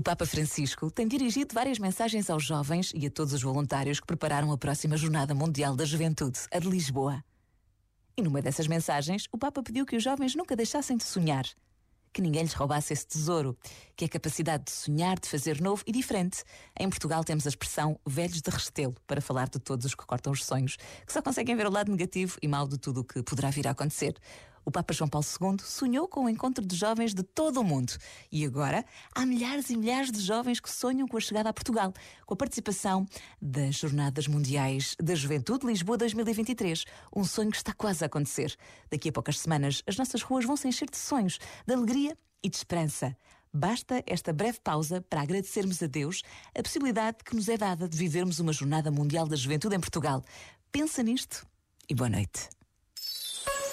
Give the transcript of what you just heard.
Papa Francisco tem dirigido várias mensagens aos jovens e a todos os voluntários que preparam a próxima Jornada Mundial da Juventude, a de Lisboa. E numa dessas mensagens, o Papa pediu que os jovens nunca deixassem de sonhar. Que ninguém lhes roubasse esse tesouro, que é a capacidade de sonhar, de fazer novo e diferente. Em Portugal temos a expressão velhos de restelo para falar de todos os que cortam os sonhos, que só conseguem ver o lado negativo e mal de tudo o que poderá vir a acontecer. O Papa João Paulo II sonhou com o encontro de jovens de todo o mundo. E agora há milhares e milhares de jovens que sonham com a chegada a Portugal, com a participação das Jornadas Mundiais da Juventude Lisboa 2023. Um sonho que está quase a acontecer. Daqui a poucas semanas, as nossas ruas vão se encher de sonhos, de alegria e de esperança. Basta esta breve pausa para agradecermos a Deus a possibilidade que nos é dada de vivermos uma Jornada Mundial da Juventude em Portugal. Pensa nisto e boa noite.